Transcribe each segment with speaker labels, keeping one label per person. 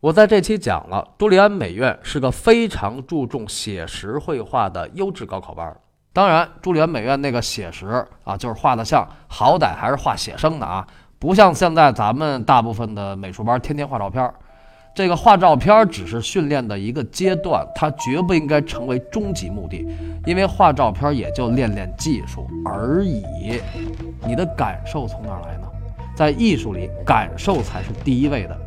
Speaker 1: 我在这期讲了，朱利安美院是个非常注重写实绘画的优质高考班。当然，朱利安美院那个写实啊，就是画的像，好歹还是画写生的啊，不像现在咱们大部分的美术班天天画照片。这个画照片只是训练的一个阶段，它绝不应该成为终极目的，因为画照片也就练练技术而已。你的感受从哪来呢？在艺术里，感受才是第一位的。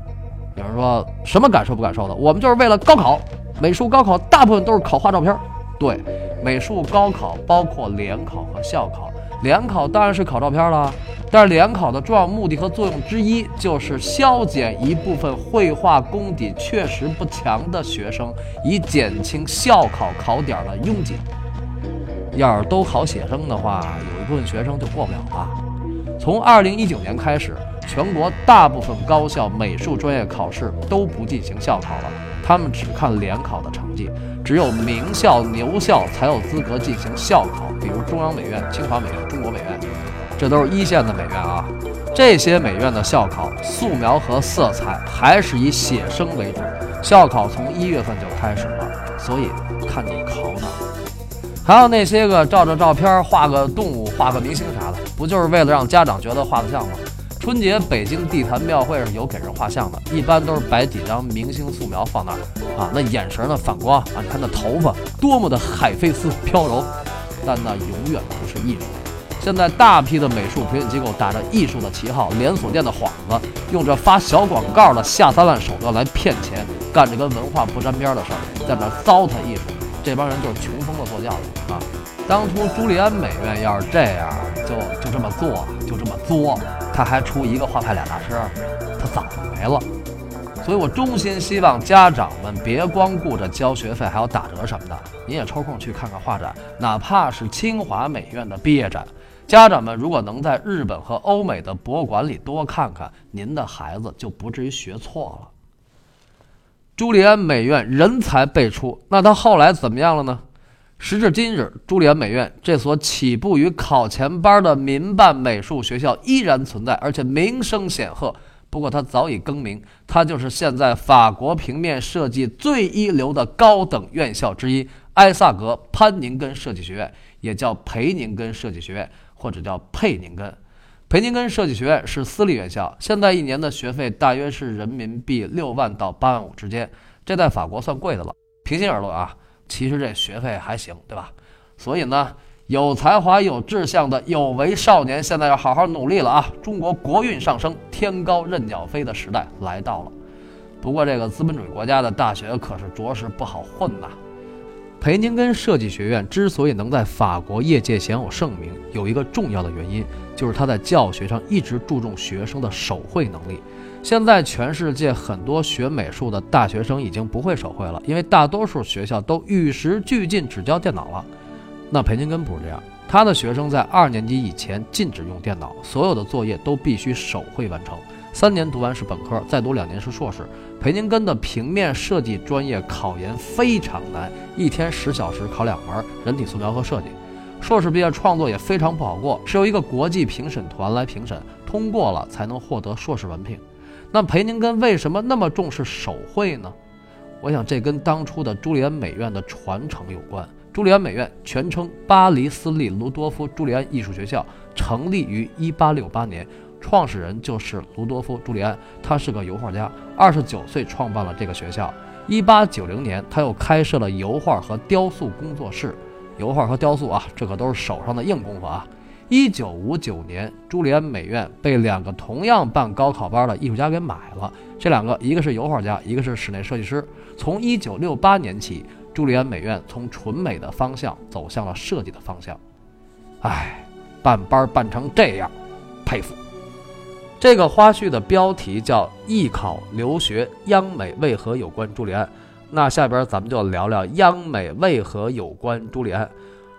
Speaker 1: 有人说什么感受不感受的？我们就是为了高考，美术高考大部分都是考画照片。对，美术高考包括联考和校考，联考当然是考照片了。但是联考的重要目的和作用之一，就是消减一部分绘画功底确实不强的学生，以减轻校考考点的拥挤。要是都考写生的话，有一部分学生就过不了了。从二零一九年开始。全国大部分高校美术专业考试都不进行校考了，他们只看联考的成绩。只有名校牛校才有资格进行校考，比如中央美院、清华美院、中国美院，这都是一线的美院啊。这些美院的校考素描和色彩还是以写生为主，校考从一月份就开始了，所以看你考哪。还有那些个照着照片画个动物、画个明星啥的，不就是为了让家长觉得画得像吗？春节北京地坛庙会上有给人画像的，一般都是摆几张明星素描放那儿啊，那眼神呢反光啊，你看那头发多么的海飞丝飘柔，但那永远不是艺术。现在大批的美术培训机构打着艺术的旗号，连锁店的幌子，用着发小广告的下三滥手段来骗钱，干着跟文化不沾边的事儿，在那糟蹋艺术。这帮人就是穷疯了做教的啊！当初朱利安美院要是这样，就就这么做，就这么作。他还出一个画派俩大师，他早没了。所以我衷心希望家长们别光顾着交学费，还有打折什么的，您也抽空去看看画展，哪怕是清华美院的毕业展。家长们如果能在日本和欧美的博物馆里多看看，您的孩子就不至于学错了。朱利安美院人才辈出，那他后来怎么样了呢？时至今日，朱利安美院这所起步于考前班的民办美术学校依然存在，而且名声显赫。不过，它早已更名，它就是现在法国平面设计最一流的高等院校之一——埃萨格潘宁根设计学院，也叫培宁根设计学院，或者叫佩宁根。培宁根设计学院是私立院校，现在一年的学费大约是人民币六万到八万五之间，这在法国算贵的了。平心而论啊。其实这学费还行，对吧？所以呢，有才华、有志向的有为少年，现在要好好努力了啊！中国国运上升，天高任鸟飞的时代来到了。不过，这个资本主义国家的大学可是着实不好混呐。培宁根设计学院之所以能在法国业界享有盛名，有一个重要的原因，就是他在教学上一直注重学生的手绘能力。现在全世界很多学美术的大学生已经不会手绘了，因为大多数学校都与时俱进，只教电脑了。那培宁根不是这样，他的学生在二年级以前禁止用电脑，所有的作业都必须手绘完成。三年读完是本科，再读两年是硕士。培宁根的平面设计专业考研非常难，一天十小时考两门：人体素描和设计。硕士毕业创作也非常不好过，是由一个国际评审团来评审，通过了才能获得硕士文凭。那培宁根为什么那么重视手绘呢？我想这跟当初的朱利安美院的传承有关。朱利安美院全称巴黎斯利卢多夫朱利安艺术学校，成立于1868年，创始人就是卢多夫朱利安，他是个油画家，二十九岁创办了这个学校。1890年，他又开设了油画和雕塑工作室。油画和雕塑啊，这可都是手上的硬功夫啊。一九五九年，朱利安美院被两个同样办高考班的艺术家给买了。这两个，一个是油画家，一个是室内设计师。从一九六八年起，朱利安美院从纯美的方向走向了设计的方向。唉，办班办成这样，佩服。这个花絮的标题叫“艺考留学央美为何有关朱利安”。那下边咱们就聊聊央美为何有关朱利安。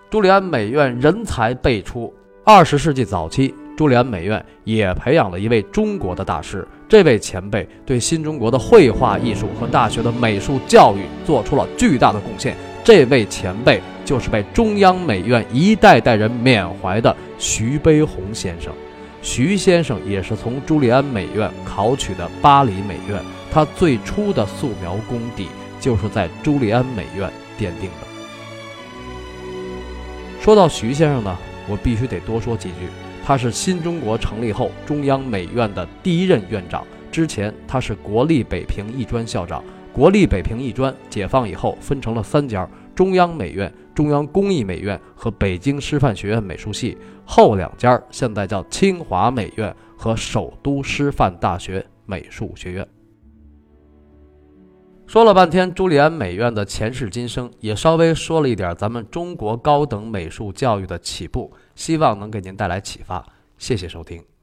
Speaker 1: 朱利安美院人才辈出。二十世纪早期，朱利安美院也培养了一位中国的大师。这位前辈对新中国的绘画艺术和大学的美术教育做出了巨大的贡献。这位前辈就是被中央美院一代代人缅怀的徐悲鸿先生。徐先生也是从朱利安美院考取的巴黎美院，他最初的素描功底就是在朱利安美院奠定的。说到徐先生呢，我必须得多说几句。他是新中国成立后中央美院的第一任院长，之前他是国立北平艺专校长。国立北平艺专解放以后分成了三家：中央美院、中央工艺美院和北京师范学院美术系。后两家现在叫清华美院和首都师范大学美术学院。说了半天朱利安美院的前世今生，也稍微说了一点咱们中国高等美术教育的起步，希望能给您带来启发。谢谢收听。